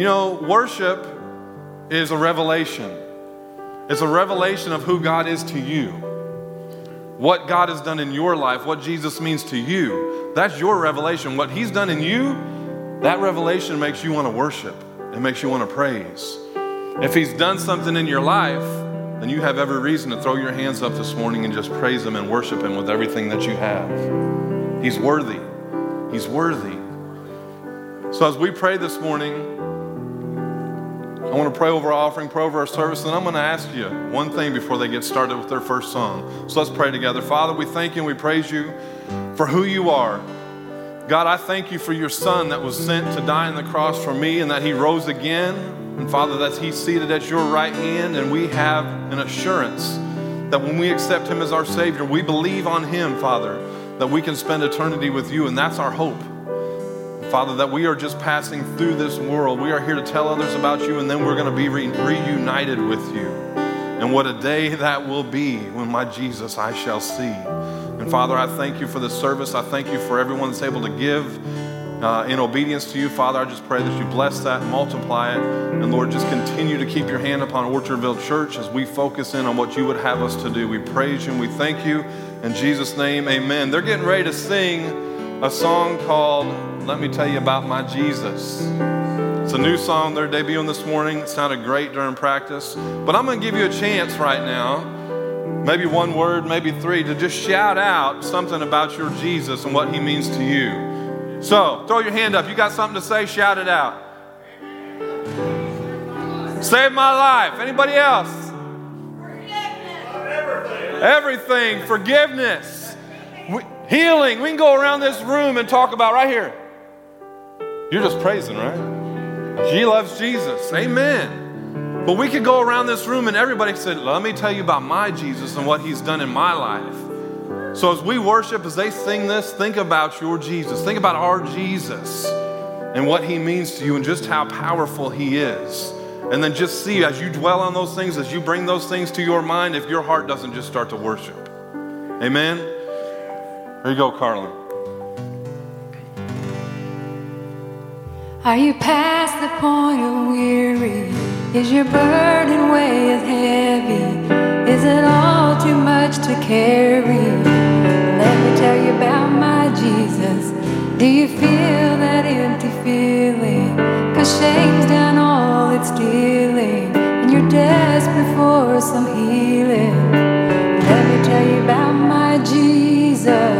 You know, worship is a revelation. It's a revelation of who God is to you. What God has done in your life, what Jesus means to you. That's your revelation. What He's done in you, that revelation makes you want to worship. It makes you want to praise. If He's done something in your life, then you have every reason to throw your hands up this morning and just praise Him and worship Him with everything that you have. He's worthy. He's worthy. So as we pray this morning, I want to pray over our offering, pray over our service, and I'm going to ask you one thing before they get started with their first song. So let's pray together. Father, we thank you and we praise you for who you are. God, I thank you for your son that was sent to die on the cross for me and that he rose again. And Father, that he's seated at your right hand, and we have an assurance that when we accept him as our Savior, we believe on him, Father, that we can spend eternity with you, and that's our hope. Father, that we are just passing through this world. We are here to tell others about you, and then we're going to be re- reunited with you. And what a day that will be when my Jesus I shall see. And Father, I thank you for this service. I thank you for everyone that's able to give uh, in obedience to you. Father, I just pray that you bless that multiply it. And Lord, just continue to keep your hand upon Orchardville Church as we focus in on what you would have us to do. We praise you and we thank you. In Jesus' name, amen. They're getting ready to sing a song called let me tell you about my Jesus. It's a new song they're debuting this morning. It sounded great during practice. But I'm going to give you a chance right now, maybe one word, maybe three, to just shout out something about your Jesus and what he means to you. So throw your hand up. You got something to say? Shout it out. Save my life. Anybody else? Everything. Everything. Forgiveness. We, healing. We can go around this room and talk about right here. You're just praising, right? She loves Jesus. Amen. But we could go around this room and everybody said, Let me tell you about my Jesus and what he's done in my life. So as we worship, as they sing this, think about your Jesus. Think about our Jesus and what he means to you and just how powerful he is. And then just see as you dwell on those things, as you bring those things to your mind, if your heart doesn't just start to worship. Amen? Here you go, Carlin. Are you past the point of weary? Is your burden weighing heavy? Is it all too much to carry? Let me tell you about my Jesus. Do you feel that empty feeling? Cause shame's done all it's dealing, and you're desperate for some healing. Let me tell you about my Jesus.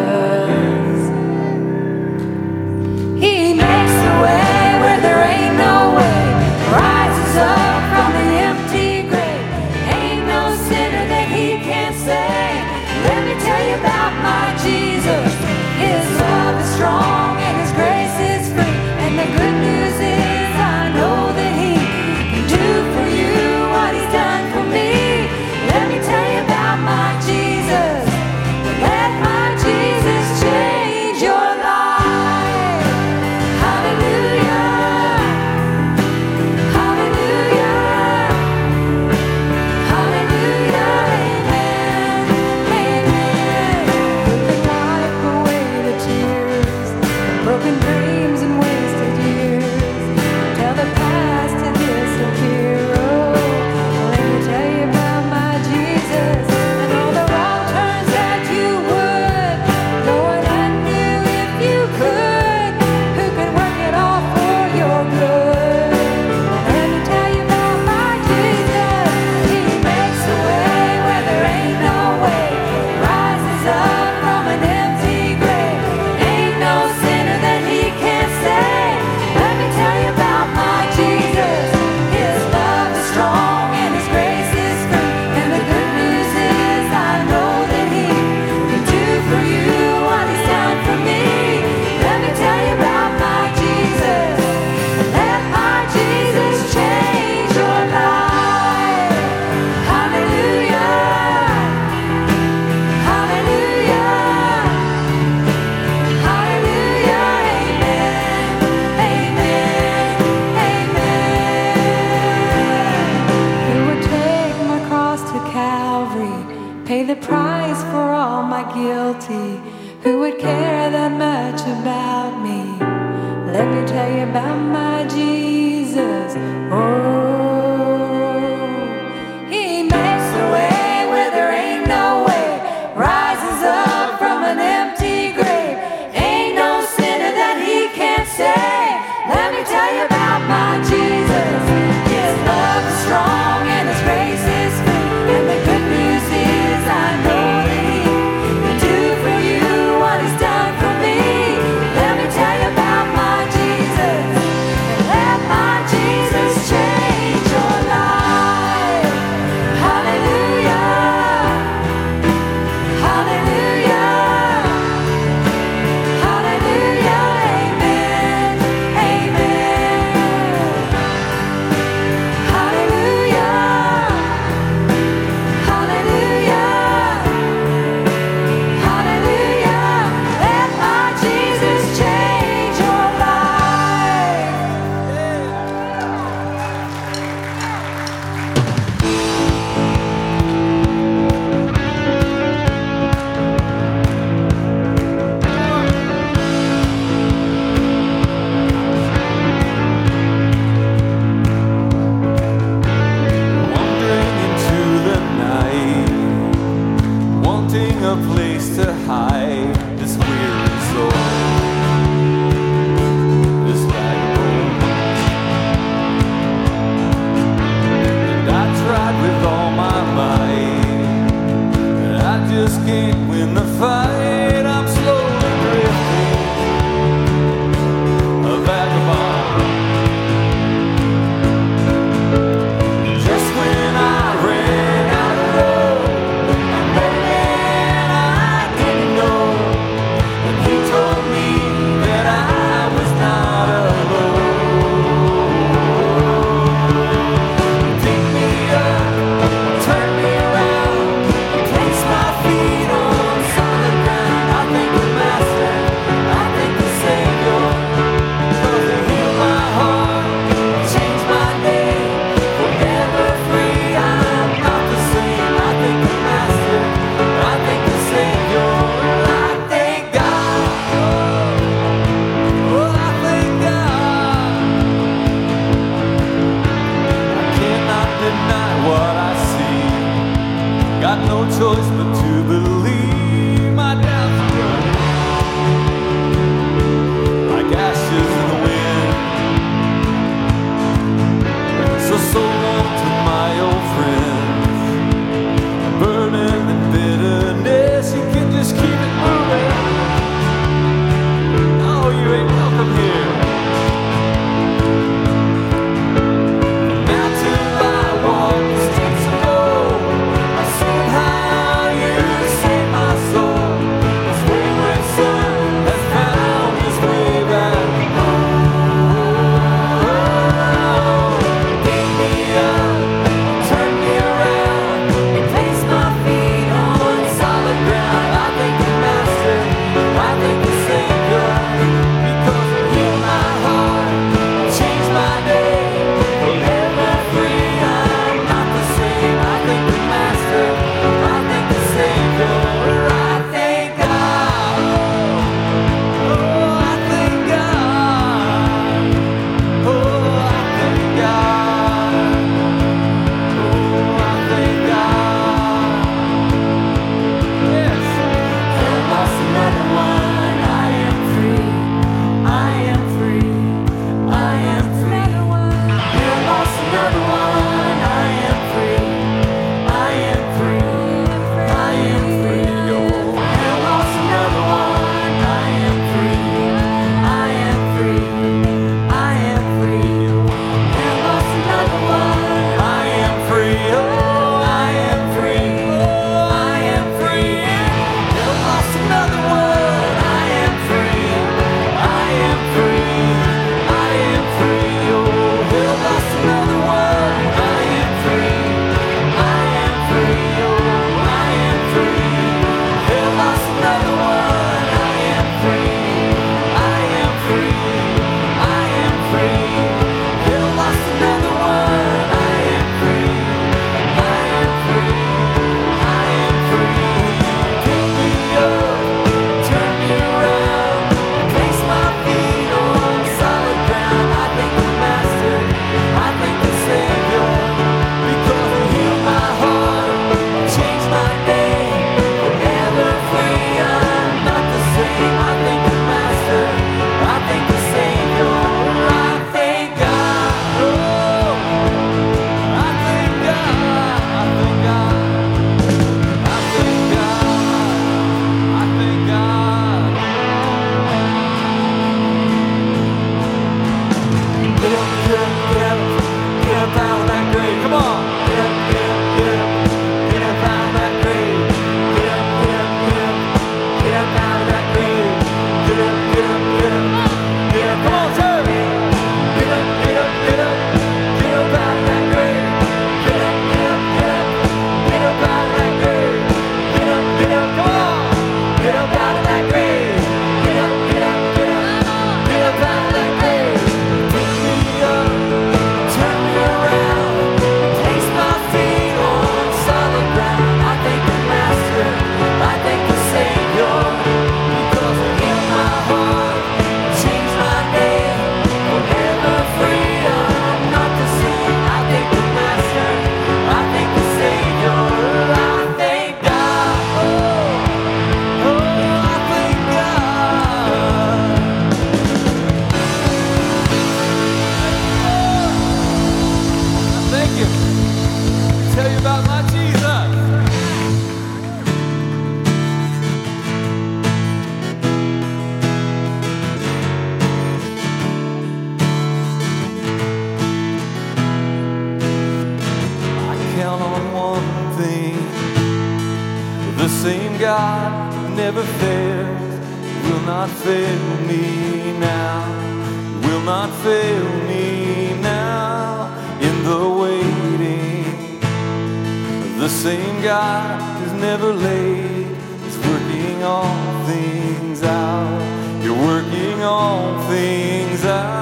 Never fails, will not fail me now, will not fail me now in the waiting. The same God is never late is working all things out. You're working all things out.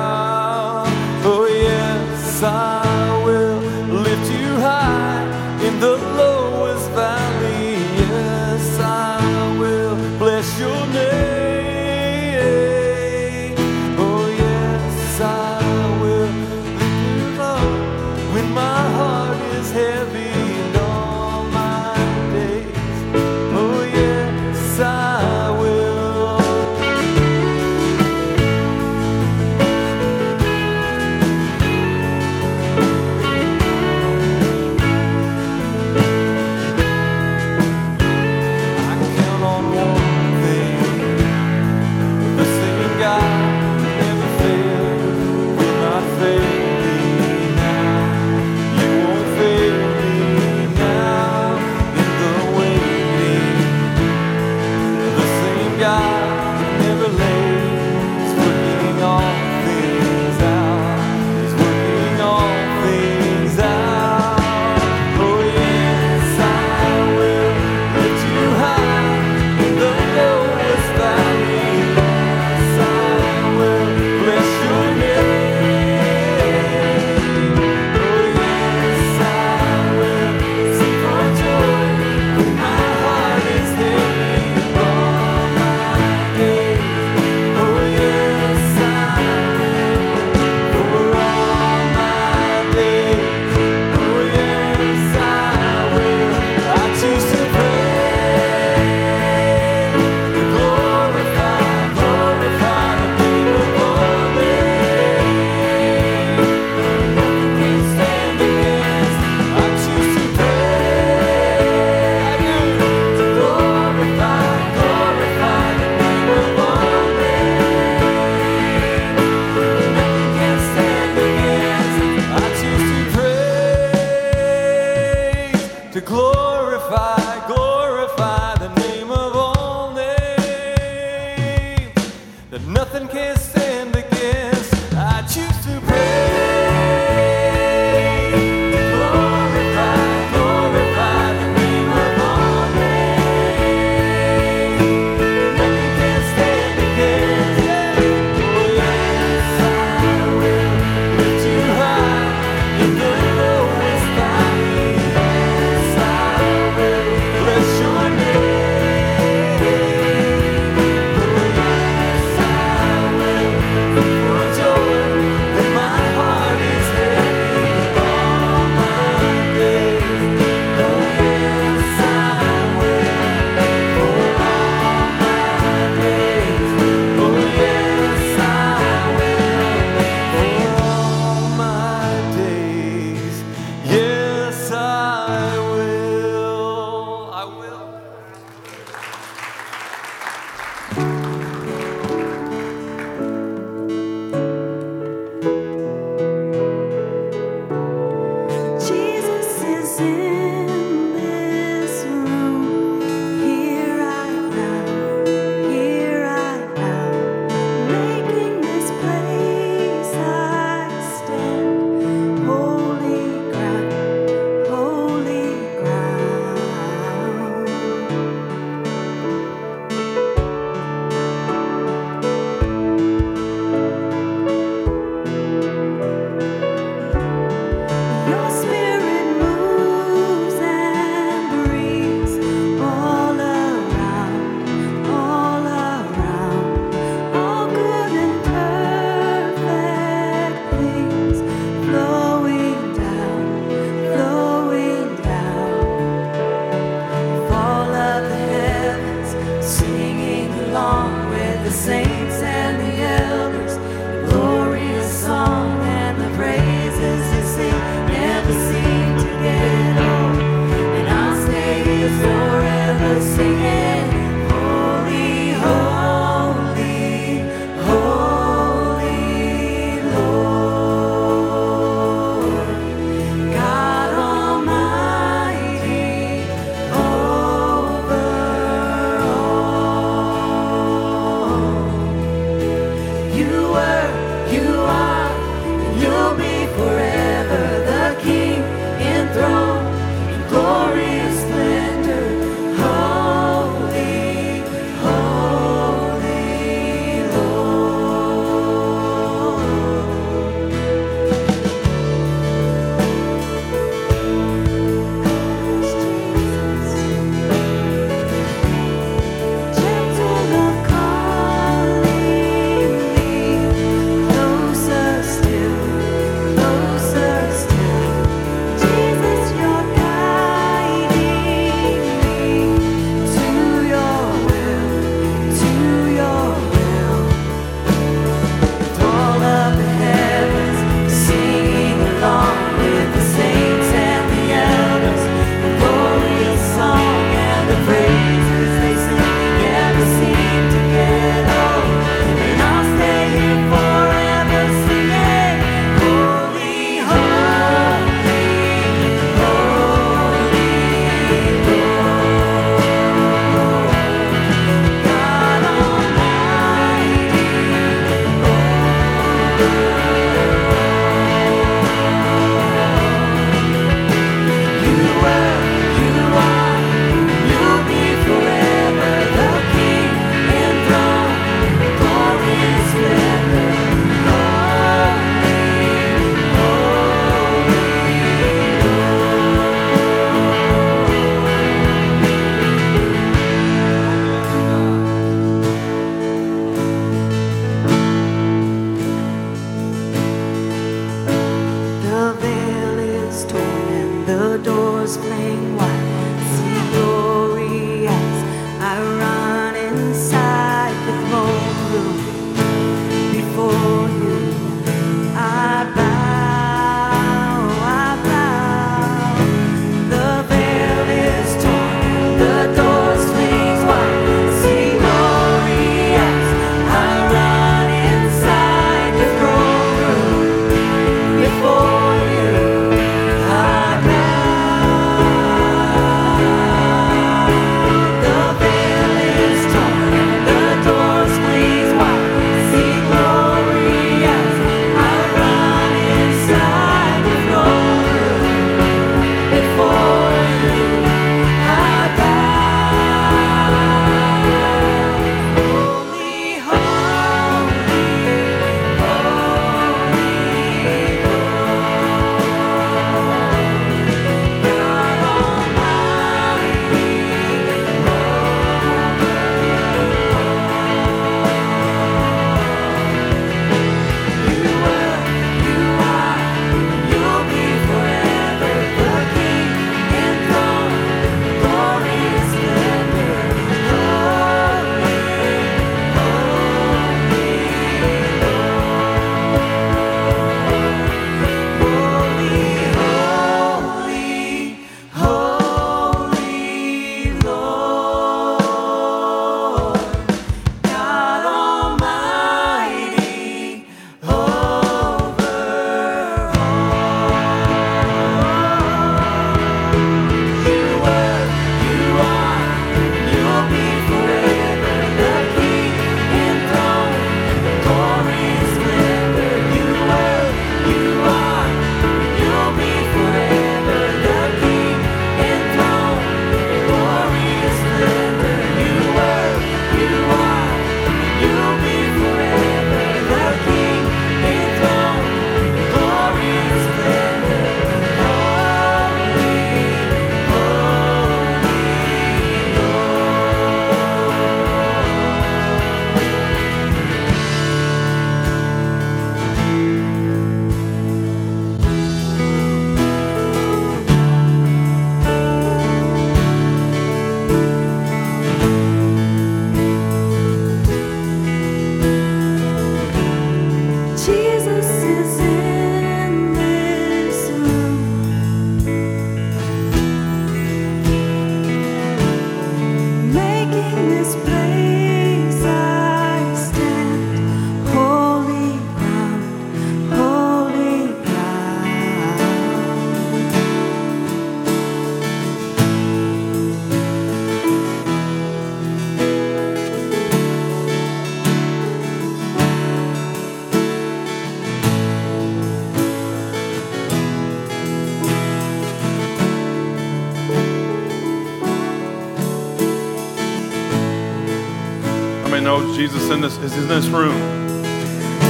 Jesus in this, is in this room.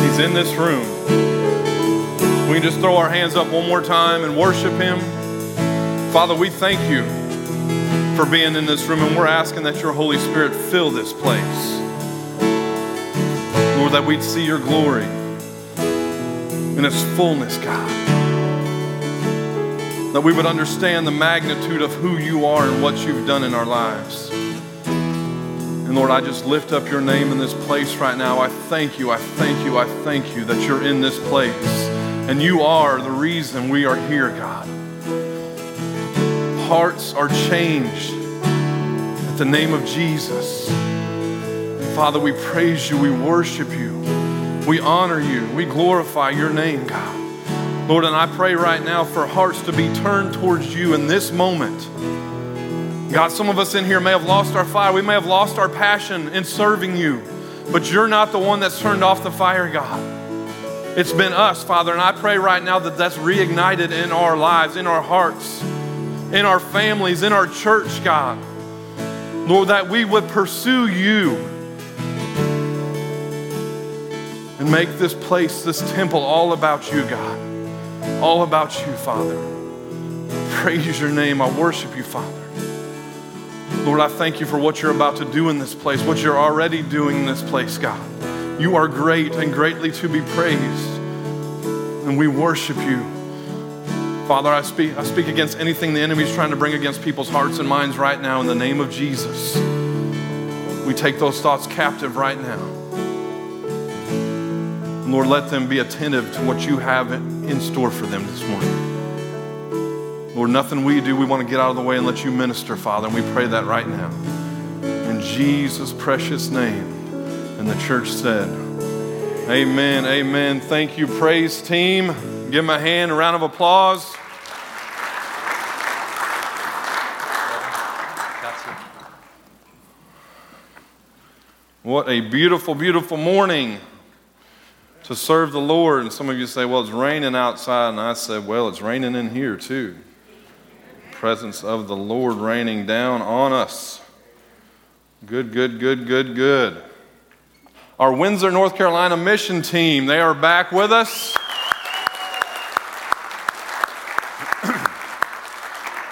He's in this room. We can just throw our hands up one more time and worship Him. Father, we thank you for being in this room, and we're asking that your Holy Spirit fill this place. Lord, that we'd see your glory in its fullness, God. That we would understand the magnitude of who you are and what you've done in our lives. Lord, I just lift up your name in this place right now. I thank you, I thank you, I thank you that you're in this place. And you are the reason we are here, God. Hearts are changed at the name of Jesus. Father, we praise you, we worship you, we honor you, we glorify your name, God. Lord, and I pray right now for hearts to be turned towards you in this moment. God, some of us in here may have lost our fire. We may have lost our passion in serving you, but you're not the one that's turned off the fire, God. It's been us, Father, and I pray right now that that's reignited in our lives, in our hearts, in our families, in our church, God. Lord, that we would pursue you and make this place, this temple, all about you, God. All about you, Father. Praise your name. I worship you, Father. Lord, I thank you for what you're about to do in this place, what you're already doing in this place, God. You are great and greatly to be praised. And we worship you. Father, I speak, I speak against anything the enemy is trying to bring against people's hearts and minds right now in the name of Jesus. We take those thoughts captive right now. Lord, let them be attentive to what you have in store for them this morning. Lord, nothing we do, we want to get out of the way and let you minister, Father. And we pray that right now. In Jesus' precious name. And the church said, Amen, amen. Thank you, praise team. Give them a hand, a round of applause. What a beautiful, beautiful morning to serve the Lord. And some of you say, well, it's raining outside. And I said, well, it's raining in here too. Presence of the Lord raining down on us. Good, good, good, good, good. Our Windsor, North Carolina mission team, they are back with us.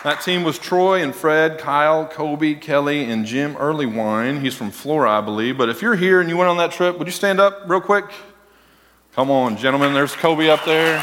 That team was Troy and Fred, Kyle, Kobe, Kelly, and Jim Earlywine. He's from Flora, I believe. But if you're here and you went on that trip, would you stand up real quick? Come on, gentlemen. There's Kobe up there.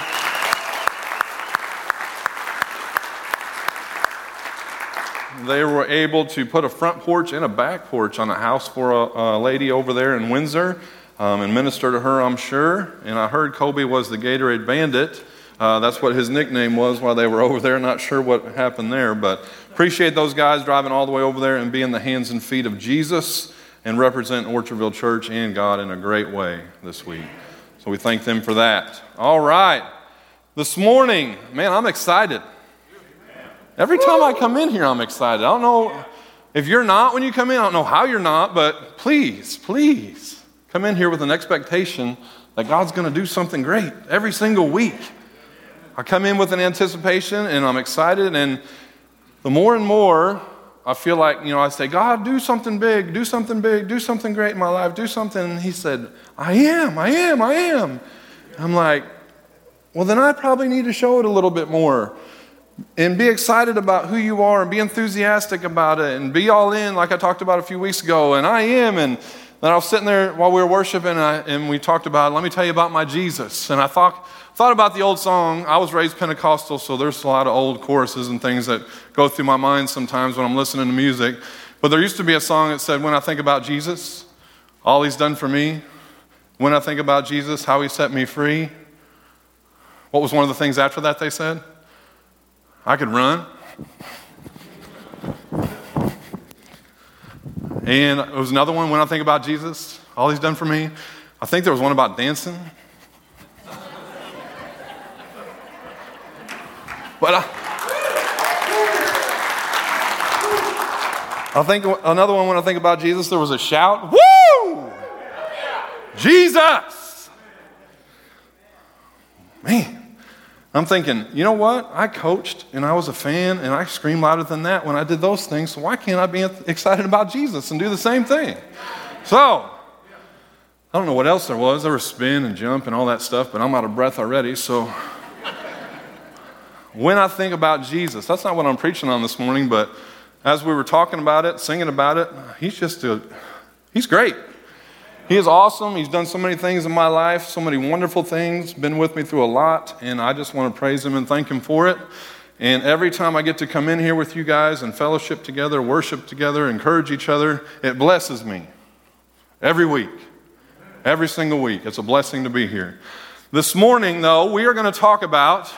They were able to put a front porch and a back porch on a house for a, a lady over there in Windsor um, and minister to her, I'm sure. And I heard Kobe was the Gatorade Bandit. Uh, that's what his nickname was while they were over there. Not sure what happened there, but appreciate those guys driving all the way over there and being the hands and feet of Jesus and represent Orchardville Church and God in a great way this week. So we thank them for that. All right. This morning, man, I'm excited. Every time I come in here, I'm excited. I don't know if you're not when you come in, I don't know how you're not, but please, please come in here with an expectation that God's going to do something great every single week. I come in with an anticipation and I'm excited, and the more and more I feel like, you know, I say, God, do something big, do something big, do something great in my life, do something. And He said, I am, I am, I am. I'm like, well, then I probably need to show it a little bit more and be excited about who you are and be enthusiastic about it and be all in, like I talked about a few weeks ago. And I am. And then I was sitting there while we were worshiping and, I, and we talked about, let me tell you about my Jesus. And I thought, thought about the old song. I was raised Pentecostal, so there's a lot of old choruses and things that go through my mind sometimes when I'm listening to music. But there used to be a song that said, When I think about Jesus, all he's done for me, when I think about Jesus, how he set me free. What was one of the things after that they said? I could run. And it was another one when I think about Jesus, all he's done for me. I think there was one about dancing. But I, I think another one when I think about Jesus, there was a shout, Woo! Jesus! Man. I'm thinking, you know what? I coached and I was a fan and I screamed louder than that when I did those things. So why can't I be excited about Jesus and do the same thing? So, I don't know what else there was. There was spin and jump and all that stuff, but I'm out of breath already. So when I think about Jesus, that's not what I'm preaching on this morning, but as we were talking about it, singing about it, he's just a, he's great. He is awesome. He's done so many things in my life, so many wonderful things, been with me through a lot, and I just want to praise him and thank him for it. And every time I get to come in here with you guys and fellowship together, worship together, encourage each other, it blesses me. Every week. Every single week. It's a blessing to be here. This morning, though, we are going to talk about.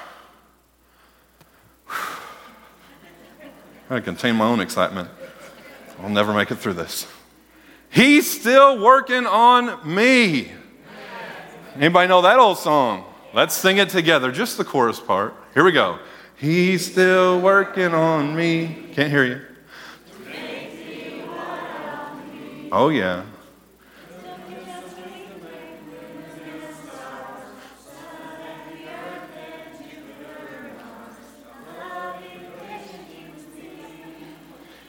I contain my own excitement. I'll never make it through this. He's still working on me. Anybody know that old song? Let's sing it together, just the chorus part. Here we go. He's still working on me. Can't hear you. Oh, yeah.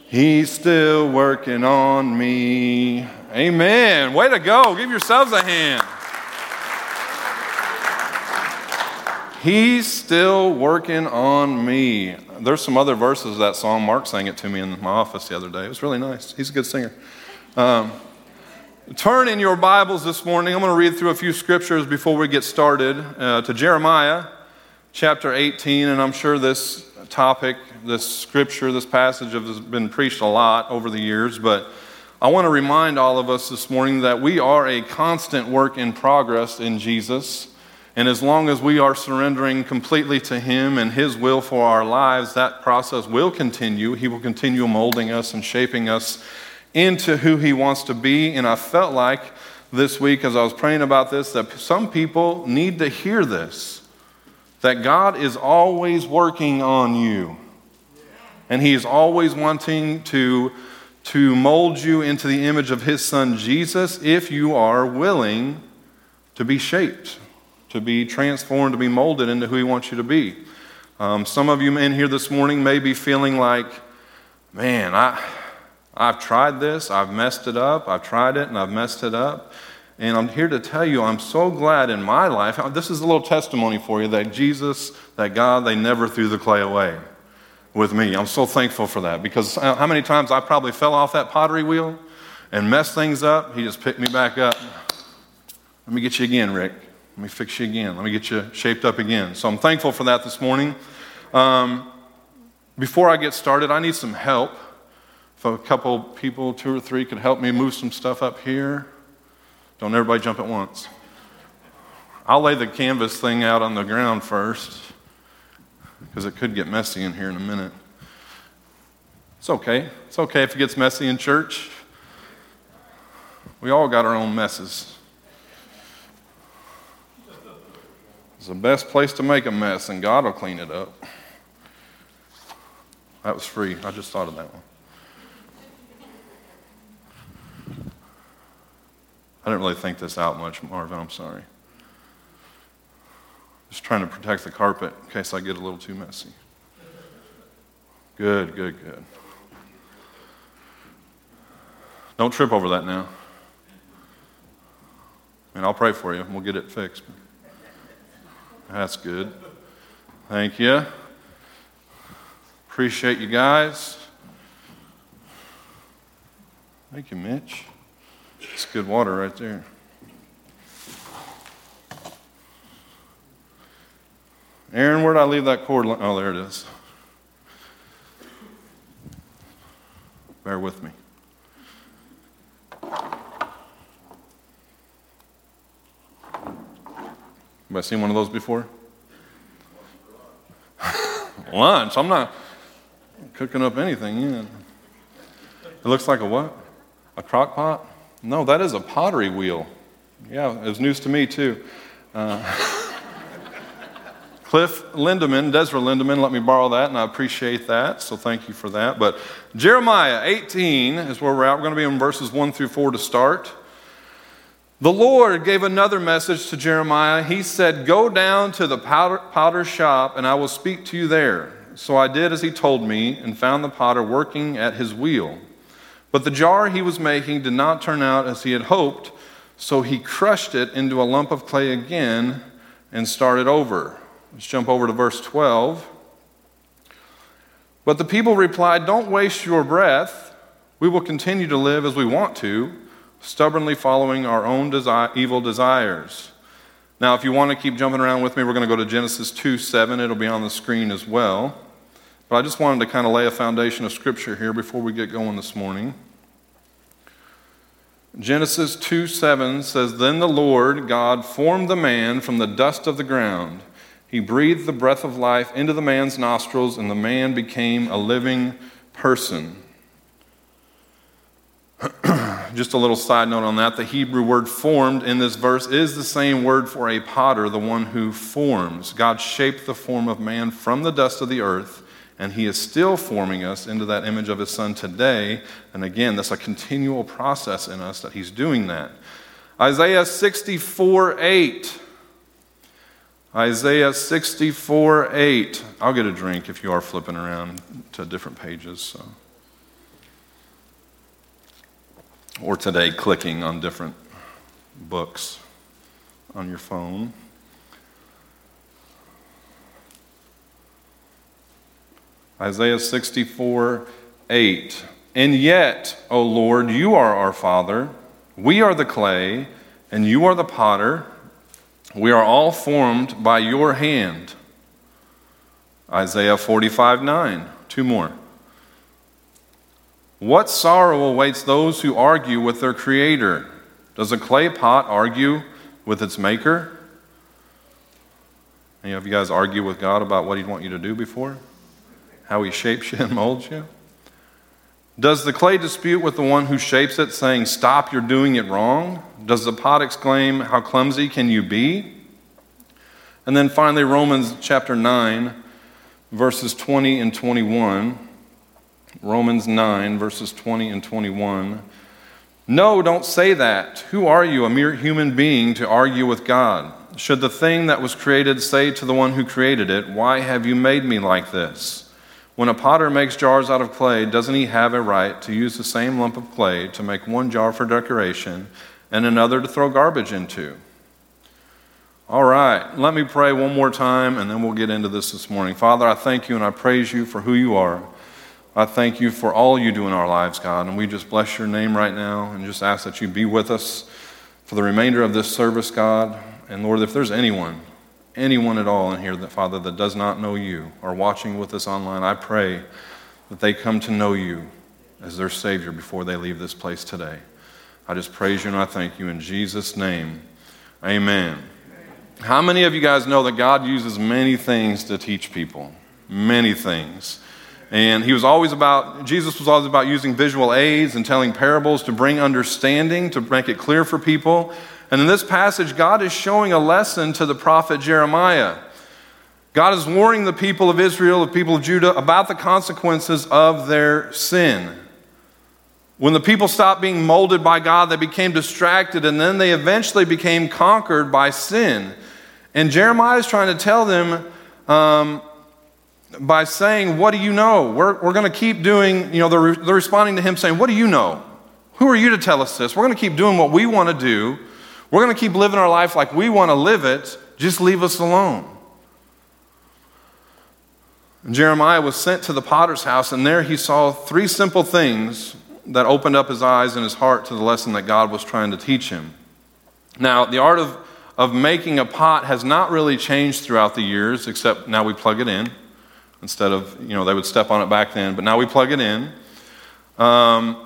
He's still working on me. Amen. Way to go. Give yourselves a hand. He's still working on me. There's some other verses of that song. Mark sang it to me in my office the other day. It was really nice. He's a good singer. Um, turn in your Bibles this morning. I'm going to read through a few scriptures before we get started uh, to Jeremiah chapter 18, and I'm sure this topic, this scripture, this passage has been preached a lot over the years, but I want to remind all of us this morning that we are a constant work in progress in Jesus. And as long as we are surrendering completely to Him and His will for our lives, that process will continue. He will continue molding us and shaping us into who He wants to be. And I felt like this week, as I was praying about this, that some people need to hear this that God is always working on you. And He is always wanting to, to mold you into the image of His Son Jesus if you are willing to be shaped, to be transformed, to be molded into who He wants you to be. Um, some of you in here this morning may be feeling like, man, I, I've tried this, I've messed it up, I've tried it and I've messed it up. And I'm here to tell you, I'm so glad in my life. This is a little testimony for you that Jesus, that God, they never threw the clay away with me. I'm so thankful for that because how many times I probably fell off that pottery wheel and messed things up? He just picked me back up. Let me get you again, Rick. Let me fix you again. Let me get you shaped up again. So I'm thankful for that this morning. Um, before I get started, I need some help. If a couple people, two or three, could help me move some stuff up here. Don't everybody jump at once. I'll lay the canvas thing out on the ground first because it could get messy in here in a minute. It's okay. It's okay if it gets messy in church. We all got our own messes. It's the best place to make a mess, and God will clean it up. That was free. I just thought of that one. I didn't really think this out much, Marvin. I'm sorry. Just trying to protect the carpet in case I get a little too messy. Good, good, good. Don't trip over that now. And I'll pray for you and we'll get it fixed. That's good. Thank you. Appreciate you guys. Thank you, Mitch. It's good water right there. Aaron, where'd I leave that cord? Oh, there it is. Bear with me. Have I seen one of those before? Lunch. I'm not cooking up anything yet. It looks like a what? A crock pot? No, that is a pottery wheel. Yeah, it was news to me too. Uh, Cliff Lindemann, Desra Lindemann, let me borrow that, and I appreciate that, so thank you for that. But Jeremiah 18 is where we're at. We're going to be in verses 1 through 4 to start. The Lord gave another message to Jeremiah. He said, Go down to the potter shop, and I will speak to you there. So I did as he told me, and found the potter working at his wheel. But the jar he was making did not turn out as he had hoped, So he crushed it into a lump of clay again and started over. Let's jump over to verse 12. But the people replied, Don't waste your breath. We will continue to live as we want to, stubbornly following our own desi- evil desires. Now, if you want to keep jumping around with me, we're going to go to Genesis 2 7. It'll be on the screen as well. But I just wanted to kind of lay a foundation of scripture here before we get going this morning. Genesis 2 7 says, Then the Lord God formed the man from the dust of the ground. He breathed the breath of life into the man's nostrils, and the man became a living person. Just a little side note on that the Hebrew word formed in this verse is the same word for a potter, the one who forms. God shaped the form of man from the dust of the earth, and he is still forming us into that image of his son today. And again, that's a continual process in us that he's doing that. Isaiah 64 8. Isaiah 64 8. I'll get a drink if you are flipping around to different pages. So. Or today, clicking on different books on your phone. Isaiah 64 8. And yet, O Lord, you are our Father. We are the clay, and you are the potter. We are all formed by your hand. Isaiah 45 9. Two more. What sorrow awaits those who argue with their Creator? Does a clay pot argue with its maker? Any of you guys argue with God about what He'd want you to do before? How He shapes you and molds you? Does the clay dispute with the one who shapes it, saying, Stop, you're doing it wrong? Does the pot exclaim, How clumsy can you be? And then finally, Romans chapter 9, verses 20 and 21. Romans 9, verses 20 and 21. No, don't say that. Who are you, a mere human being, to argue with God? Should the thing that was created say to the one who created it, Why have you made me like this? When a potter makes jars out of clay, doesn't he have a right to use the same lump of clay to make one jar for decoration and another to throw garbage into? All right, let me pray one more time and then we'll get into this this morning. Father, I thank you and I praise you for who you are. I thank you for all you do in our lives, God, and we just bless your name right now and just ask that you be with us for the remainder of this service, God. And Lord, if there's anyone, anyone at all in here that, Father, that does not know you or watching with us online, I pray that they come to know you as their Savior before they leave this place today. I just praise you and I thank you in Jesus' name. Amen. How many of you guys know that God uses many things to teach people? Many things. And he was always about, Jesus was always about using visual aids and telling parables to bring understanding, to make it clear for people. And in this passage, God is showing a lesson to the prophet Jeremiah. God is warning the people of Israel, the people of Judah, about the consequences of their sin. When the people stopped being molded by God, they became distracted, and then they eventually became conquered by sin. And Jeremiah is trying to tell them um, by saying, What do you know? We're, we're going to keep doing, you know, they're, they're responding to him saying, What do you know? Who are you to tell us this? We're going to keep doing what we want to do. We're going to keep living our life like we want to live it. Just leave us alone. And Jeremiah was sent to the potter's house, and there he saw three simple things that opened up his eyes and his heart to the lesson that God was trying to teach him. Now, the art of, of making a pot has not really changed throughout the years, except now we plug it in instead of, you know, they would step on it back then, but now we plug it in. Um,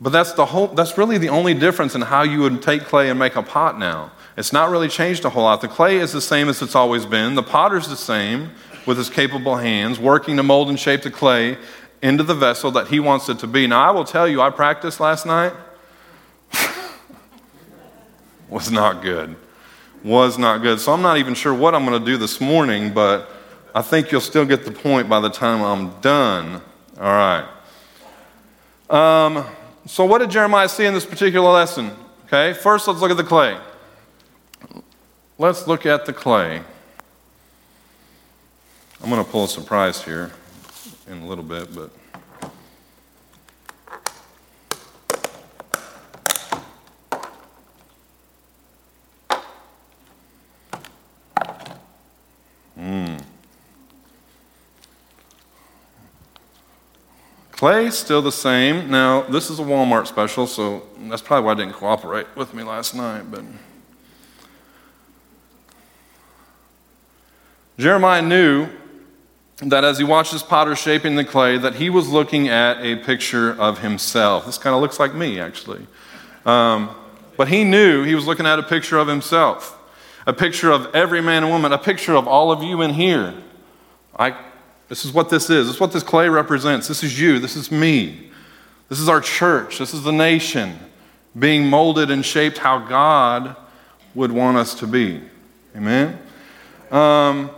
but that's, the whole, that's really the only difference in how you would take clay and make a pot now. It's not really changed a whole lot. The clay is the same as it's always been. The potter's the same with his capable hands, working to mold and shape the clay into the vessel that he wants it to be. Now, I will tell you, I practiced last night. was not good. Was not good. So I'm not even sure what I'm going to do this morning, but I think you'll still get the point by the time I'm done. All right. Um, so, what did Jeremiah see in this particular lesson? Okay, first let's look at the clay. Let's look at the clay. I'm going to pull a surprise here in a little bit, but. Clay still the same. Now, this is a Walmart special, so that's probably why I didn't cooperate with me last night. But Jeremiah knew that as he watched his potter shaping the clay, that he was looking at a picture of himself. This kind of looks like me, actually. Um, but he knew he was looking at a picture of himself, a picture of every man and woman, a picture of all of you in here. I, this is what this is. This is what this clay represents. This is you. This is me. This is our church. This is the nation being molded and shaped how God would want us to be. Amen? Um,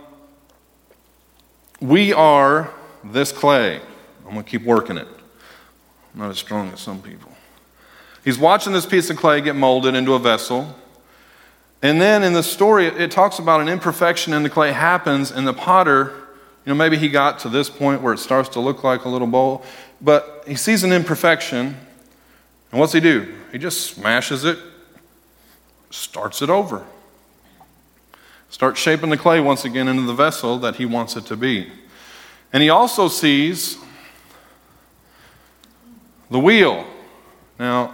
we are this clay. I'm going to keep working it. I'm not as strong as some people. He's watching this piece of clay get molded into a vessel. And then in the story, it, it talks about an imperfection in the clay happens, and the potter, you know, maybe he got to this point where it starts to look like a little bowl, but he sees an imperfection, and what's he do? He just smashes it, starts it over. Starts shaping the clay once again into the vessel that he wants it to be. And he also sees the wheel. Now,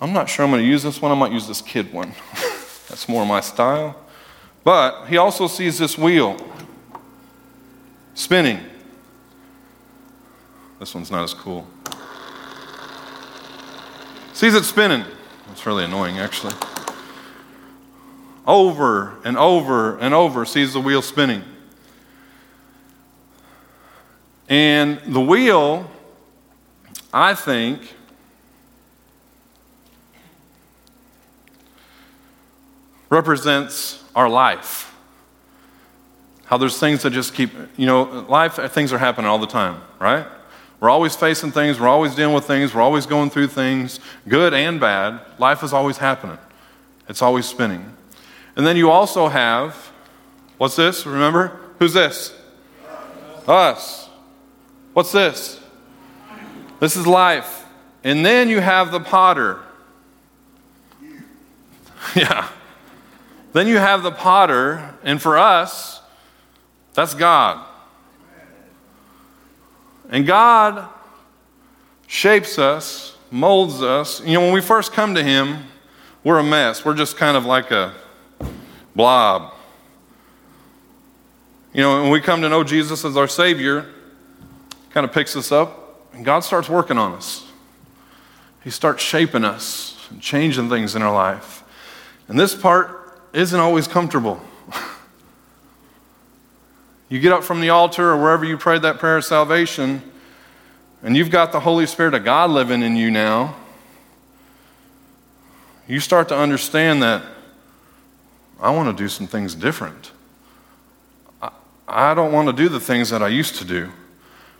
I'm not sure I'm going to use this one. I might use this kid one. That's more my style. But he also sees this wheel spinning. This one's not as cool. Sees it spinning. It's really annoying, actually. Over and over and over sees the wheel spinning. And the wheel, I think, represents our life. How there's things that just keep, you know, life, uh, things are happening all the time, right? We're always facing things, we're always dealing with things, we're always going through things, good and bad. Life is always happening, it's always spinning. And then you also have, what's this? Remember? Who's this? Us. What's this? This is life. And then you have the potter. Yeah. Then you have the potter, and for us, that's God. And God shapes us, molds us. You know, when we first come to Him, we're a mess. We're just kind of like a blob. You know, when we come to know Jesus as our Savior, kind of picks us up, and God starts working on us. He starts shaping us and changing things in our life. And this part isn't always comfortable. You get up from the altar or wherever you prayed that prayer of salvation, and you've got the Holy Spirit of God living in you now. You start to understand that I want to do some things different. I, I don't want to do the things that I used to do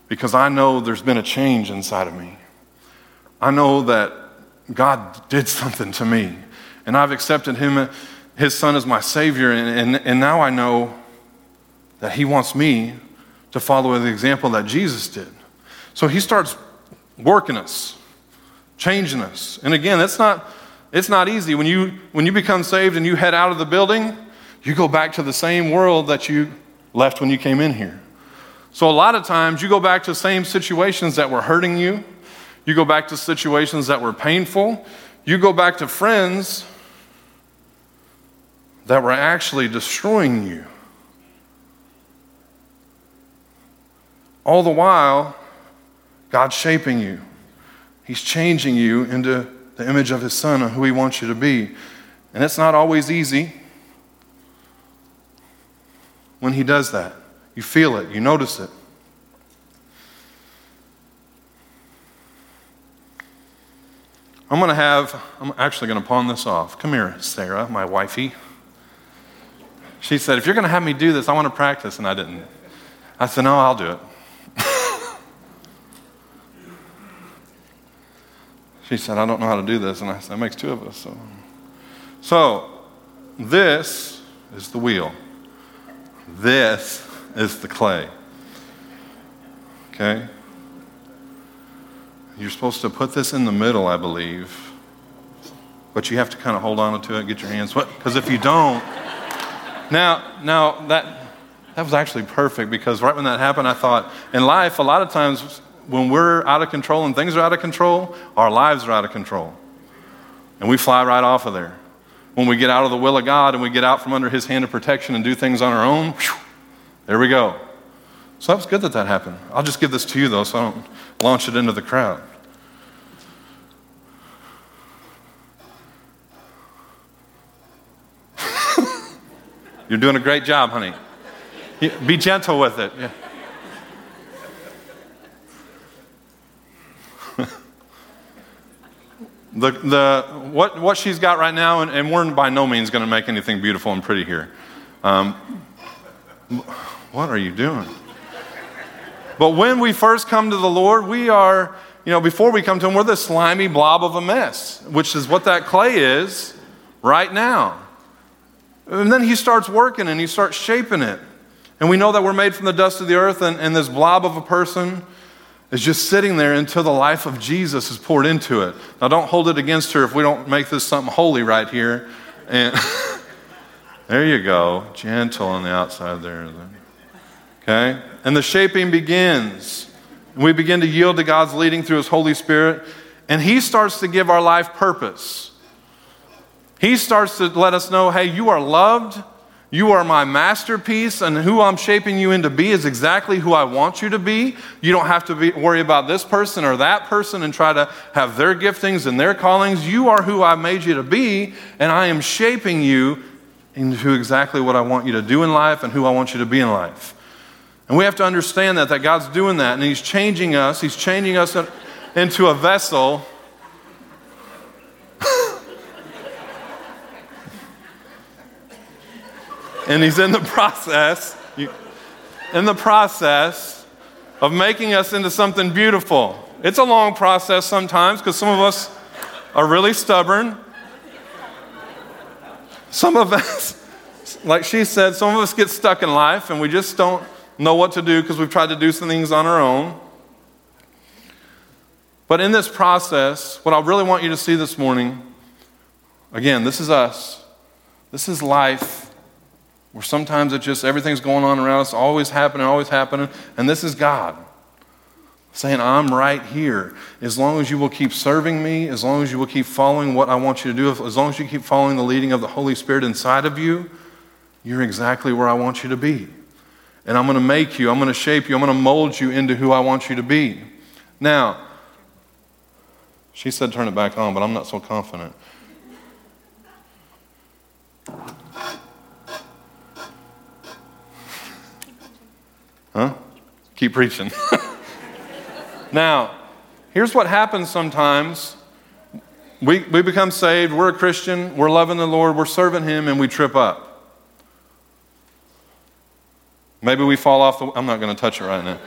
because I know there's been a change inside of me. I know that God did something to me, and I've accepted Him, His Son, as my Savior, and, and, and now I know that He wants me to follow the example that Jesus did. So He starts working us, changing us. And again, it's not, it's not easy. When you, when you become saved and you head out of the building, you go back to the same world that you left when you came in here. So, a lot of times, you go back to the same situations that were hurting you. You go back to situations that were painful. You go back to friends that were actually destroying you. All the while, God's shaping you. He's changing you into the image of His Son and who He wants you to be. And it's not always easy when He does that. You feel it, you notice it. I'm going to have, I'm actually going to pawn this off. Come here, Sarah, my wifey. She said, If you're going to have me do this, I want to practice. And I didn't. I said, No, I'll do it. She said, I don't know how to do this. And I said, That makes two of us. So, so this is the wheel, this is the clay. Okay? You're supposed to put this in the middle, I believe. But you have to kind of hold on to it, get your hands wet. Because if you don't, now, now that that was actually perfect because right when that happened, I thought in life, a lot of times when we're out of control and things are out of control, our lives are out of control. And we fly right off of there. When we get out of the will of God and we get out from under His hand of protection and do things on our own, whew, there we go. So that was good that that happened. I'll just give this to you, though, so I don't launch it into the crowd. You're doing a great job, honey. Be gentle with it. Yeah. The, the, what, what she's got right now, and, and we're by no means going to make anything beautiful and pretty here. Um, what are you doing? But when we first come to the Lord, we are, you know, before we come to Him, we're the slimy blob of a mess, which is what that clay is right now. And then He starts working and He starts shaping it. And we know that we're made from the dust of the earth, and, and this blob of a person is just sitting there until the life of Jesus is poured into it. Now, don't hold it against her if we don't make this something holy right here. And there you go, gentle on the outside there. Okay? And the shaping begins. We begin to yield to God's leading through His Holy Spirit, and He starts to give our life purpose. He starts to let us know hey, you are loved. You are my masterpiece, and who I'm shaping you into be is exactly who I want you to be. You don't have to be, worry about this person or that person and try to have their giftings and their callings. You are who I made you to be, and I am shaping you into exactly what I want you to do in life and who I want you to be in life. And we have to understand that, that God's doing that, and He's changing us. He's changing us into a vessel and he's in the process, in the process of making us into something beautiful. It's a long process sometimes because some of us are really stubborn. Some of us, like she said, some of us get stuck in life and we just don't know what to do because we've tried to do some things on our own. But in this process, what I really want you to see this morning, again, this is us. This is life where sometimes it's just everything's going on around us, always happening, always happening, and this is God saying, I'm right here. As long as you will keep serving me, as long as you will keep following what I want you to do, as long as you keep following the leading of the Holy Spirit inside of you, you're exactly where I want you to be. And I'm going to make you, I'm going to shape you, I'm going to mold you into who I want you to be. Now, she said turn it back on, but I'm not so confident. Huh? Keep preaching. now, here's what happens sometimes. We, we become saved, we're a Christian, we're loving the Lord, we're serving Him, and we trip up. Maybe we fall off the I'm not going to touch it right now.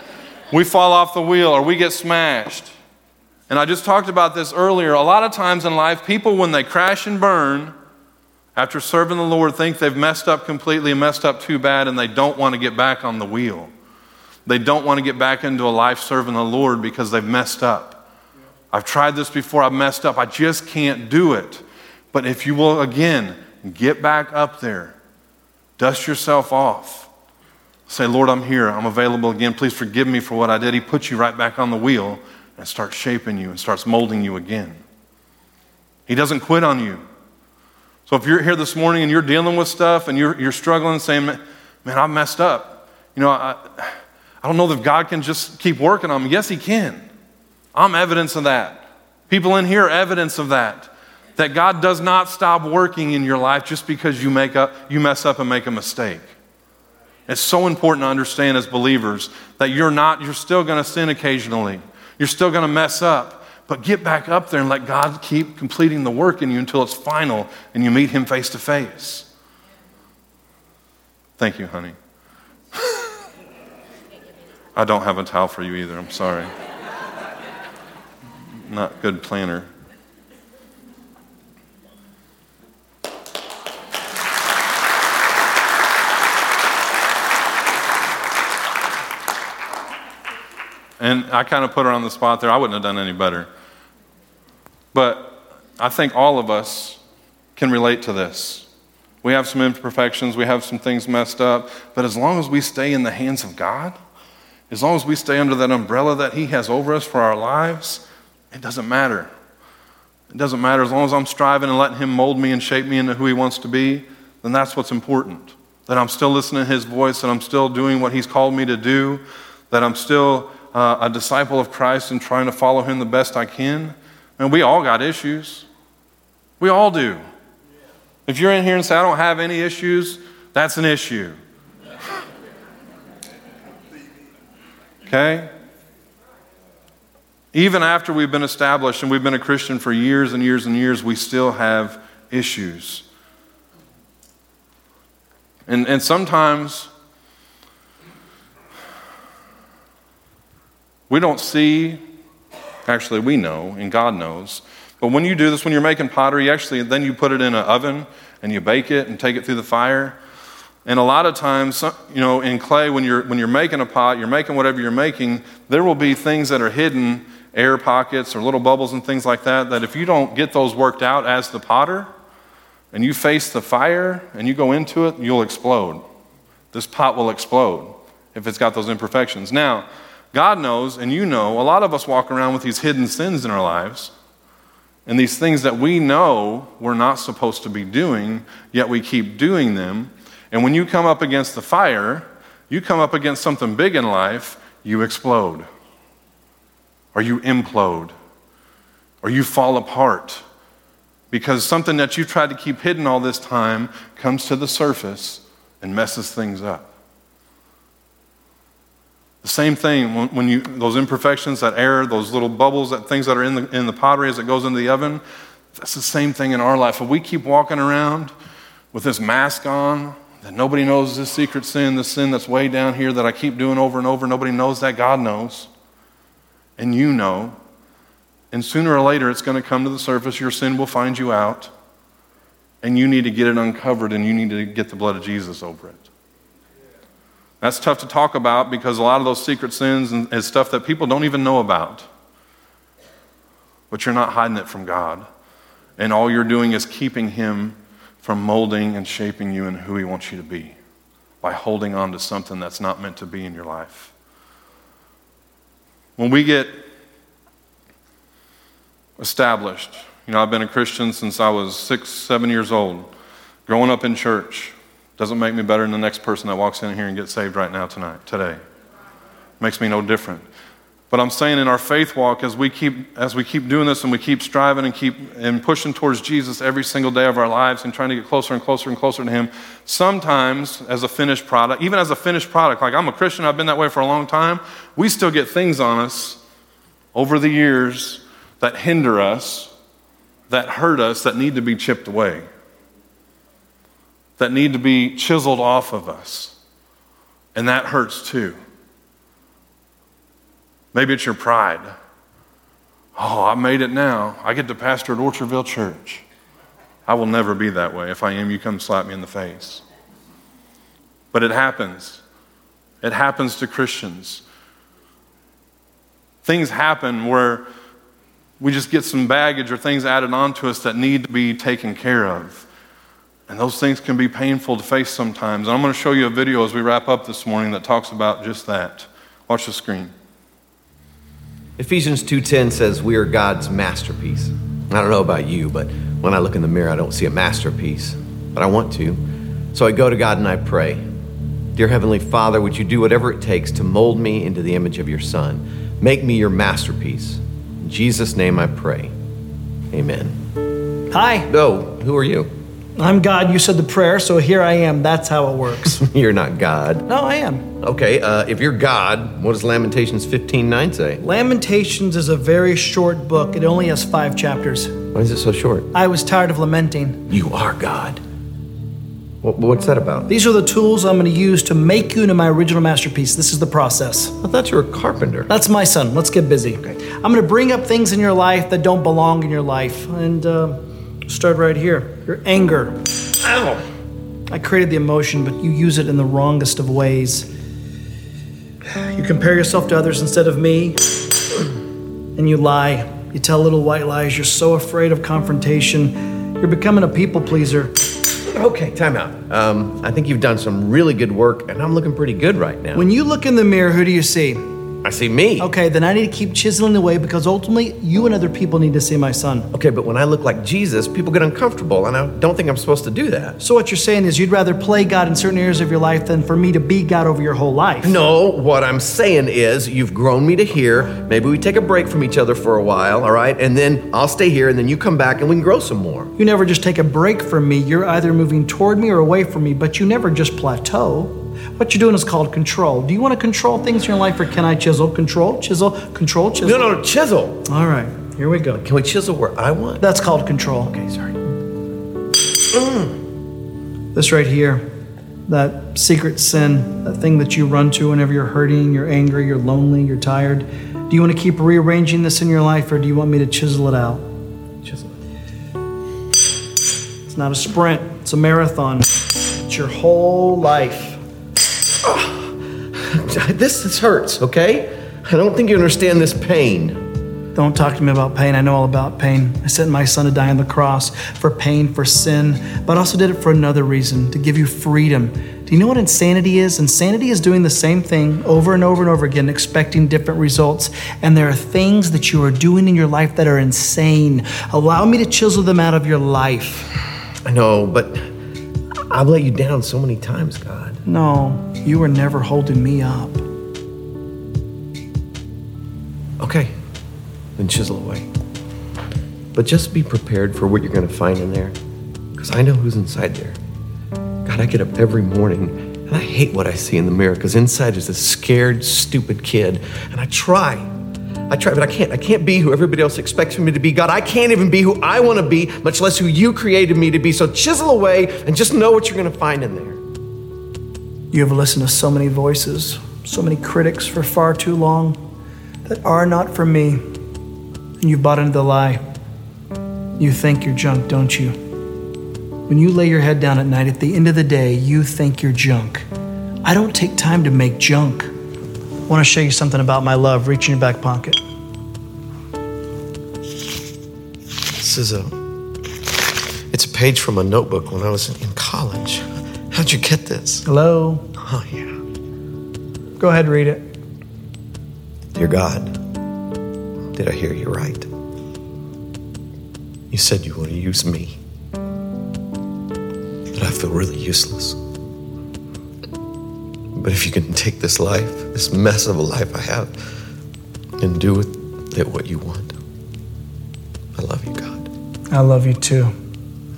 We fall off the wheel or we get smashed. And I just talked about this earlier. A lot of times in life, people, when they crash and burn, after serving the Lord, think they've messed up completely messed up too bad, and they don't want to get back on the wheel. They don't want to get back into a life serving the Lord because they've messed up. I've tried this before, I've messed up. I just can't do it. But if you will, again, get back up there, dust yourself off. Say, Lord, I'm here. I'm available again. Please forgive me for what I did. He puts you right back on the wheel and starts shaping you and starts molding you again. He doesn't quit on you. So if you're here this morning and you're dealing with stuff and you're, you're struggling, saying, man, I messed up. You know, I, I don't know if God can just keep working on me. Yes, He can. I'm evidence of that. People in here are evidence of that. That God does not stop working in your life just because you, make up, you mess up and make a mistake. It's so important to understand as believers that you're not, you're still going to sin occasionally. You're still going to mess up. But get back up there and let God keep completing the work in you until it's final and you meet Him face to face. Thank you, honey. I don't have a towel for you either. I'm sorry. Not good planner. And I kind of put her on the spot there. I wouldn't have done any better. But I think all of us can relate to this. We have some imperfections, we have some things messed up, but as long as we stay in the hands of God, as long as we stay under that umbrella that He has over us for our lives, it doesn't matter. It doesn't matter. As long as I'm striving and letting Him mold me and shape me into who He wants to be, then that's what's important. That I'm still listening to His voice, that I'm still doing what He's called me to do, that I'm still uh, a disciple of Christ and trying to follow Him the best I can. And we all got issues. We all do. If you're in here and say, I don't have any issues, that's an issue. Okay? Even after we've been established and we've been a Christian for years and years and years, we still have issues. And, and sometimes we don't see, actually, we know, and God knows. But when you do this, when you're making pottery, actually, then you put it in an oven and you bake it and take it through the fire. And a lot of times, you know, in clay, when you're, when you're making a pot, you're making whatever you're making, there will be things that are hidden, air pockets or little bubbles and things like that, that if you don't get those worked out as the potter and you face the fire and you go into it, you'll explode. This pot will explode if it's got those imperfections. Now, God knows, and you know, a lot of us walk around with these hidden sins in our lives and these things that we know we're not supposed to be doing, yet we keep doing them. And when you come up against the fire, you come up against something big in life, you explode, or you implode, or you fall apart. Because something that you've tried to keep hidden all this time comes to the surface and messes things up. The same thing when, you, those imperfections, that air, those little bubbles, that things that are in the, in the pottery as it goes into the oven, that's the same thing in our life. If we keep walking around with this mask on, that nobody knows this secret sin, this sin that's way down here that I keep doing over and over, nobody knows that, God knows. And you know. And sooner or later, it's going to come to the surface. Your sin will find you out. And you need to get it uncovered and you need to get the blood of Jesus over it. That's tough to talk about because a lot of those secret sins is stuff that people don't even know about. But you're not hiding it from God. And all you're doing is keeping Him from molding and shaping you in who He wants you to be by holding on to something that's not meant to be in your life. When we get established, you know, I've been a Christian since I was six, seven years old, growing up in church. Doesn't make me better than the next person that walks in here and gets saved right now, tonight, today. Makes me no different. But I'm saying in our faith walk, as we keep as we keep doing this and we keep striving and keep and pushing towards Jesus every single day of our lives and trying to get closer and closer and closer to Him, sometimes as a finished product, even as a finished product, like I'm a Christian, I've been that way for a long time, we still get things on us over the years that hinder us, that hurt us, that need to be chipped away that need to be chiseled off of us. And that hurts too. Maybe it's your pride. Oh, I made it now. I get to pastor at Orchardville Church. I will never be that way. If I am, you come slap me in the face. But it happens. It happens to Christians. Things happen where we just get some baggage or things added onto us that need to be taken care of. And those things can be painful to face sometimes. And I'm going to show you a video as we wrap up this morning that talks about just that. Watch the screen. Ephesians 2:10 says we are God's masterpiece. I don't know about you, but when I look in the mirror, I don't see a masterpiece, but I want to. So I go to God and I pray. Dear heavenly Father, would you do whatever it takes to mold me into the image of your son? Make me your masterpiece. In Jesus name I pray. Amen. Hi, No, who are you? I'm God. You said the prayer, so here I am. That's how it works. You're not God. no, I am. Okay, uh, if you're God, what does Lamentations 15:9 say? Lamentations is a very short book. It only has five chapters. Why is it so short? I was tired of lamenting. You are God. What's that about? These are the tools I'm going to use to make you into my original masterpiece. This is the process. I thought you were a carpenter. That's my son. Let's get busy. Okay. I'm going to bring up things in your life that don't belong in your life. And uh, start right here. Your anger. Ow! I created the emotion, but you use it in the wrongest of ways. You compare yourself to others instead of me, and you lie. You tell little white lies. You're so afraid of confrontation. You're becoming a people pleaser. Okay, time out. Um, I think you've done some really good work, and I'm looking pretty good right now. When you look in the mirror, who do you see? I see me. Okay, then I need to keep chiseling away because ultimately you and other people need to see my son. Okay, but when I look like Jesus, people get uncomfortable, and I don't think I'm supposed to do that. So what you're saying is you'd rather play God in certain areas of your life than for me to be God over your whole life. No, what I'm saying is you've grown me to here. Maybe we take a break from each other for a while, all right? And then I'll stay here, and then you come back and we can grow some more. You never just take a break from me. You're either moving toward me or away from me, but you never just plateau. What you're doing is called control. Do you want to control things in your life or can I chisel? Control, chisel, control, chisel. No, no, chisel. All right, here we go. Can we chisel where I want? That's called control. Okay, sorry. Mm. This right here, that secret sin, that thing that you run to whenever you're hurting, you're angry, you're lonely, you're tired. Do you want to keep rearranging this in your life or do you want me to chisel it out? Chisel. It's not a sprint, it's a marathon. It's your whole life. This, this hurts, okay? I don't think you understand this pain. Don't talk to me about pain. I know all about pain. I sent my son to die on the cross for pain, for sin, but also did it for another reason to give you freedom. Do you know what insanity is? Insanity is doing the same thing over and over and over again, expecting different results. And there are things that you are doing in your life that are insane. Allow me to chisel them out of your life. I know, but I've let you down so many times, God. No, you were never holding me up. Okay, then chisel away. But just be prepared for what you're going to find in there, because I know who's inside there. God, I get up every morning and I hate what I see in the mirror, because inside is a scared, stupid kid, and I try. I try, but I can't. I can't be who everybody else expects me to be. God, I can't even be who I want to be, much less who you created me to be. So chisel away and just know what you're going to find in there. You have listened to so many voices, so many critics for far too long that are not for me. And you've bought into the lie. You think you're junk, don't you? When you lay your head down at night, at the end of the day, you think you're junk. I don't take time to make junk. I want to show you something about my love. Reach in your back pocket. This is a. It's a page from a notebook when I was in college. How'd you get this? Hello? Oh, yeah. Go ahead, read it. Dear God, did I hear you right? You said you want to use me, but I feel really useless. But if you can take this life, this mess of a life I have, and do with it what you want, I love you, God. I love you too.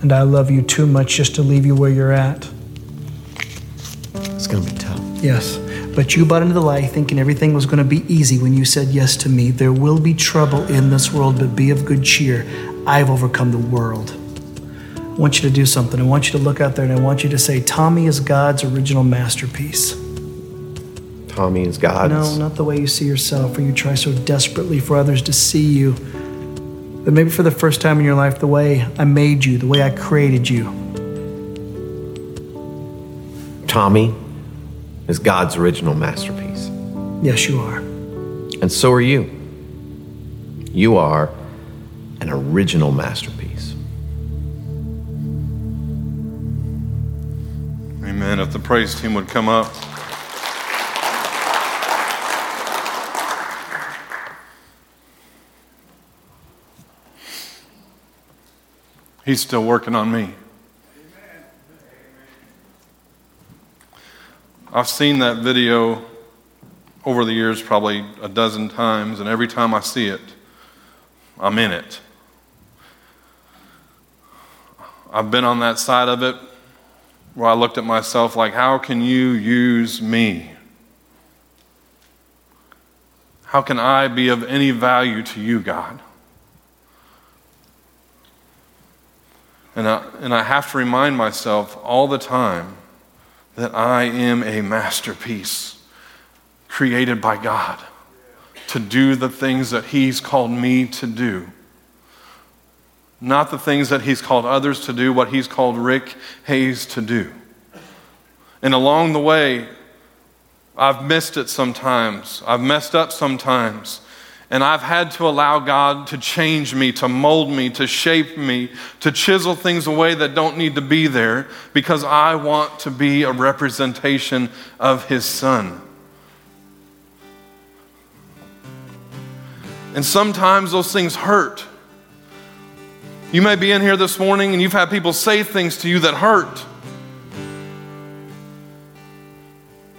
And I love you too much just to leave you where you're at. It's gonna be tough. Yes, but you bought into the lie thinking everything was going to be easy when you said yes to me. There will be trouble in this world, but be of good cheer. I've overcome the world. I want you to do something. I want you to look out there and I want you to say, Tommy is God's original masterpiece. Tommy is God's. No, not the way you see yourself or you try so desperately for others to see you. But maybe for the first time in your life, the way I made you, the way I created you. Tommy is God's original masterpiece. Yes, you are. And so are you. You are an original masterpiece. Amen. If the praise team would come up. He's still working on me. I've seen that video over the years probably a dozen times, and every time I see it, I'm in it. I've been on that side of it where I looked at myself like, how can you use me? How can I be of any value to you, God? And I, and I have to remind myself all the time that I am a masterpiece created by God to do the things that He's called me to do. Not the things that He's called others to do, what He's called Rick Hays to do. And along the way, I've missed it sometimes. I've messed up sometimes. And I've had to allow God to change me, to mold me, to shape me, to chisel things away that don't need to be there because I want to be a representation of His Son. And sometimes those things hurt. You may be in here this morning and you've had people say things to you that hurt.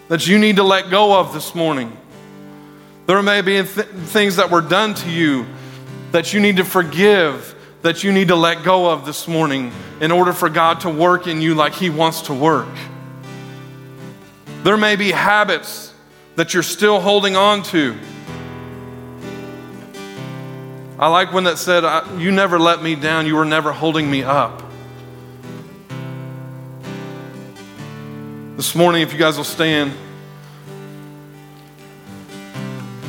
That you need to let go of this morning. There may be th- things that were done to you that you need to forgive, that you need to let go of this morning in order for God to work in you like He wants to work. There may be habits that you're still holding on to. I like one that said, You never let me down, you were never holding me up. This morning, if you guys will stand,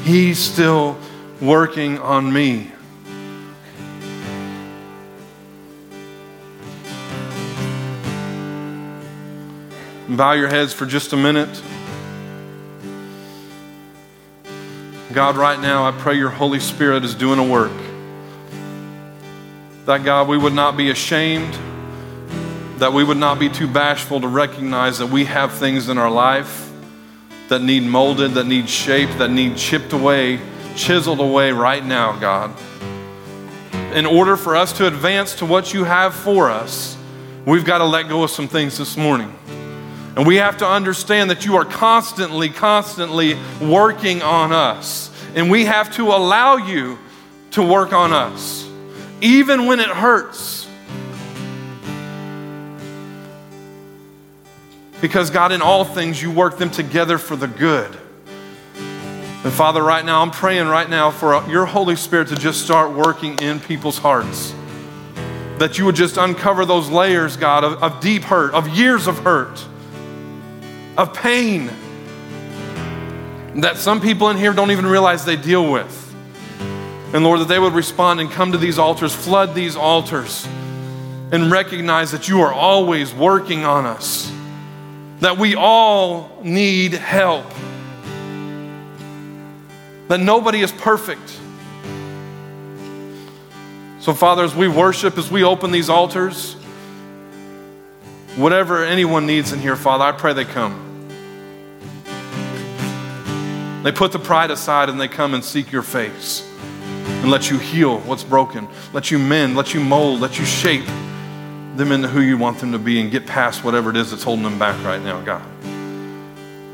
He's still working on me. Bow your heads for just a minute. God, right now, I pray your Holy Spirit is doing a work. That, God, we would not be ashamed, that we would not be too bashful to recognize that we have things in our life that need molded, that need shaped, that need chipped away, chiseled away right now, God. In order for us to advance to what you have for us, we've got to let go of some things this morning. And we have to understand that you are constantly, constantly working on us. And we have to allow you to work on us, even when it hurts. Because, God, in all things, you work them together for the good. And Father, right now, I'm praying right now for your Holy Spirit to just start working in people's hearts. That you would just uncover those layers, God, of, of deep hurt, of years of hurt of pain that some people in here don't even realize they deal with. And Lord, that they would respond and come to these altars, flood these altars, and recognize that you are always working on us, that we all need help, that nobody is perfect. So, Father, as we worship, as we open these altars, whatever anyone needs in here, Father, I pray they come. They put the pride aside and they come and seek your face and let you heal what's broken, let you mend, let you mold, let you shape them into who you want them to be and get past whatever it is that's holding them back right now, God.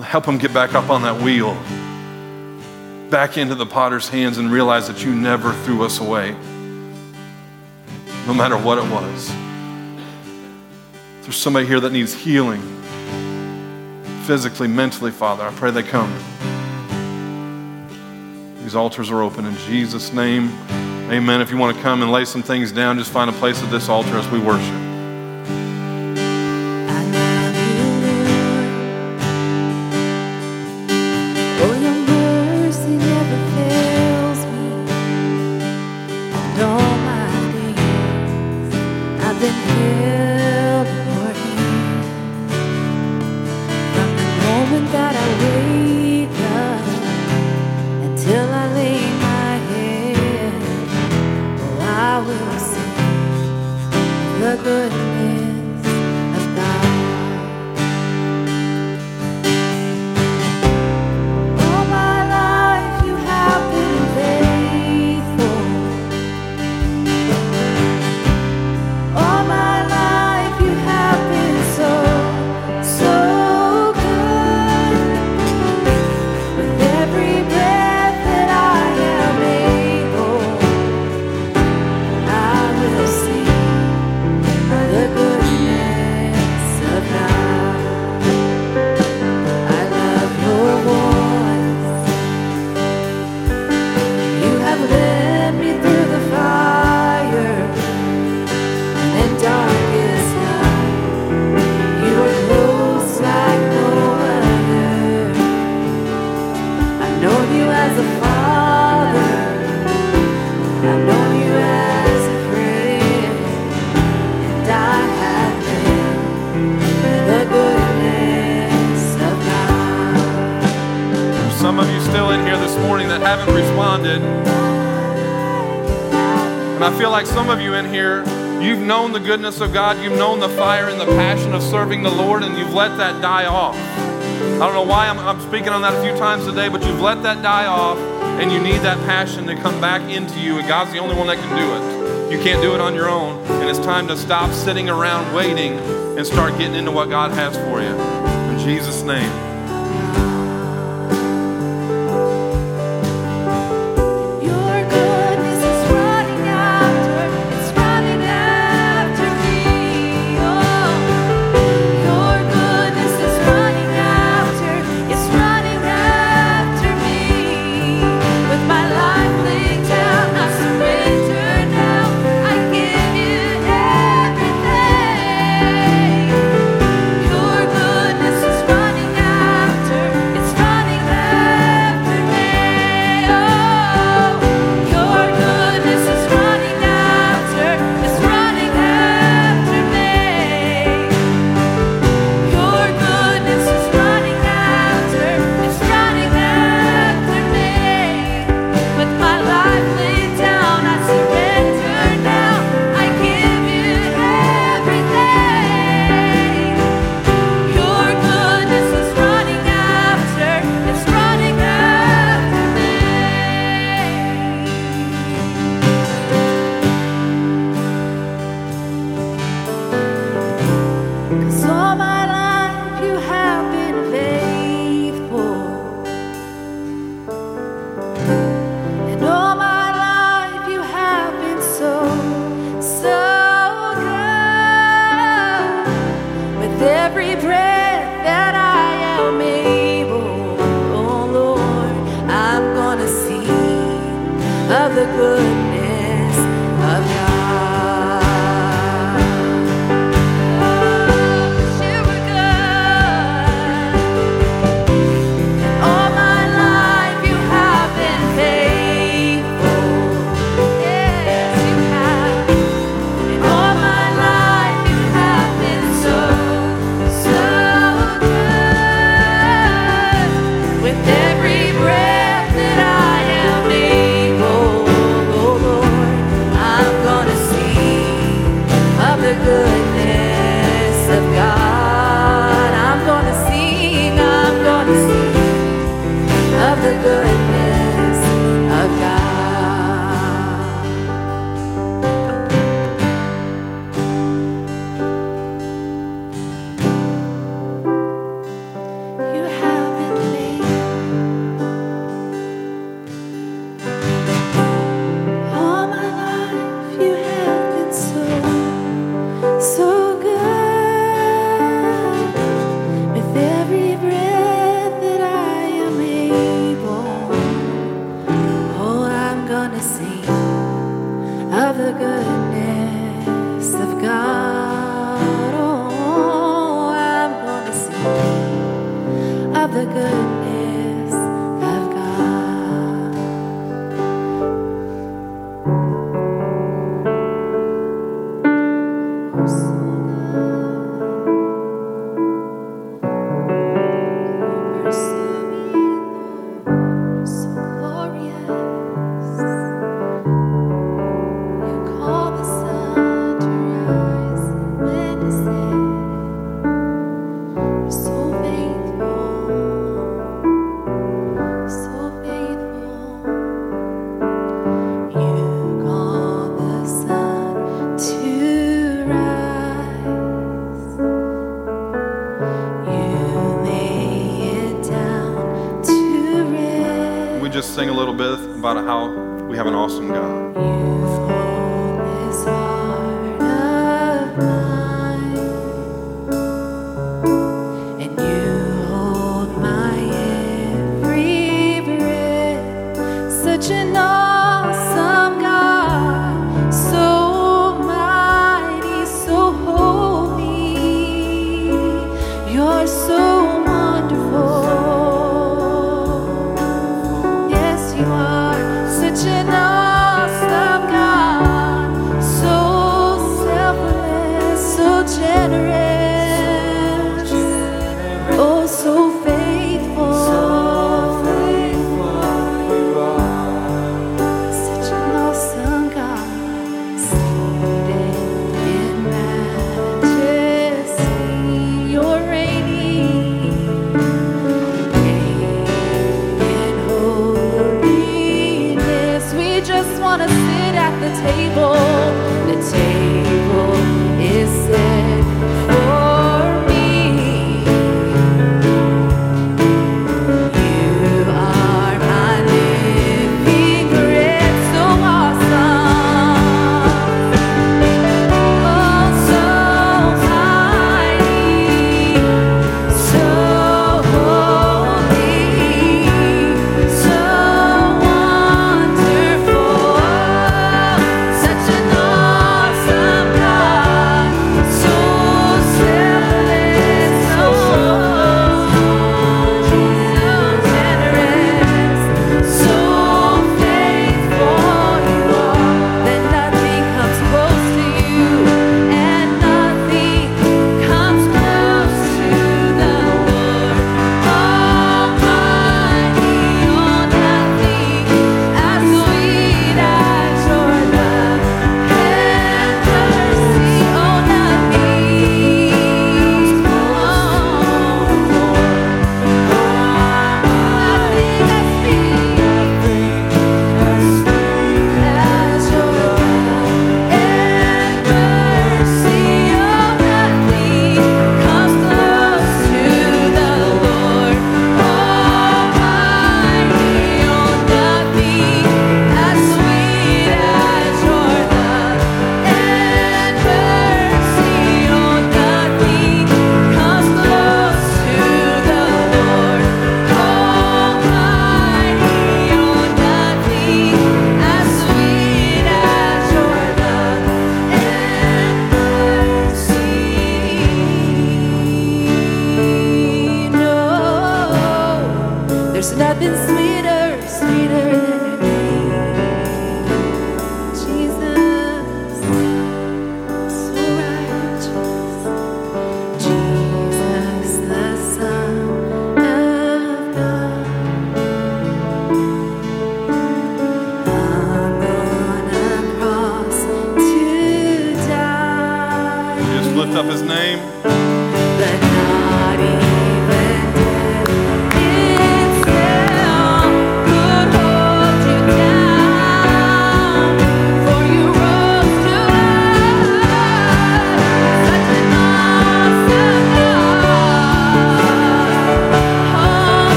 Help them get back up on that wheel, back into the potter's hands and realize that you never threw us away, no matter what it was. There's somebody here that needs healing physically, mentally, Father. I pray they come. These altars are open in Jesus' name. Amen. If you want to come and lay some things down, just find a place at this altar as we worship. here this morning that haven't responded. And I feel like some of you in here, you've known the goodness of God, you've known the fire and the passion of serving the Lord, and you've let that die off. I don't know why I'm, I'm speaking on that a few times today, but you've let that die off, and you need that passion to come back into you, and God's the only one that can do it. You can't do it on your own, and it's time to stop sitting around waiting and start getting into what God has for you. In Jesus' name.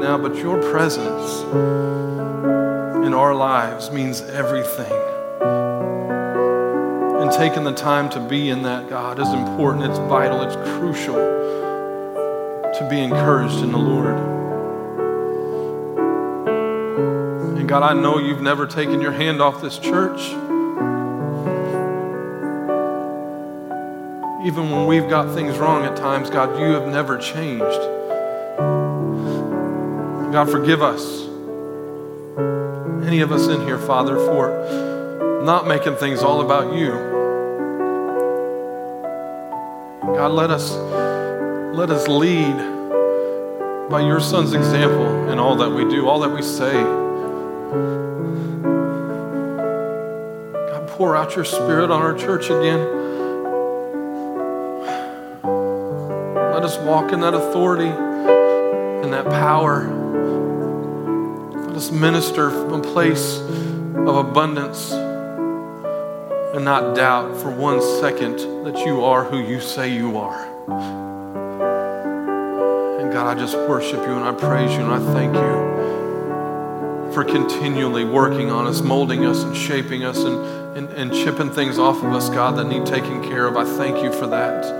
Now, but your presence in our lives means everything. And taking the time to be in that, God, is important. It's vital. It's crucial to be encouraged in the Lord. And God, I know you've never taken your hand off this church. Even when we've got things wrong at times, God, you have never changed. God, forgive us. Any of us in here, Father, for not making things all about you. God, let us let us lead by your son's example in all that we do, all that we say. God, pour out your spirit on our church again. Let us walk in that authority and that power. Minister from a place of abundance and not doubt for one second that you are who you say you are. And God, I just worship you and I praise you and I thank you for continually working on us, molding us and shaping us and, and, and chipping things off of us, God, that need taken care of. I thank you for that.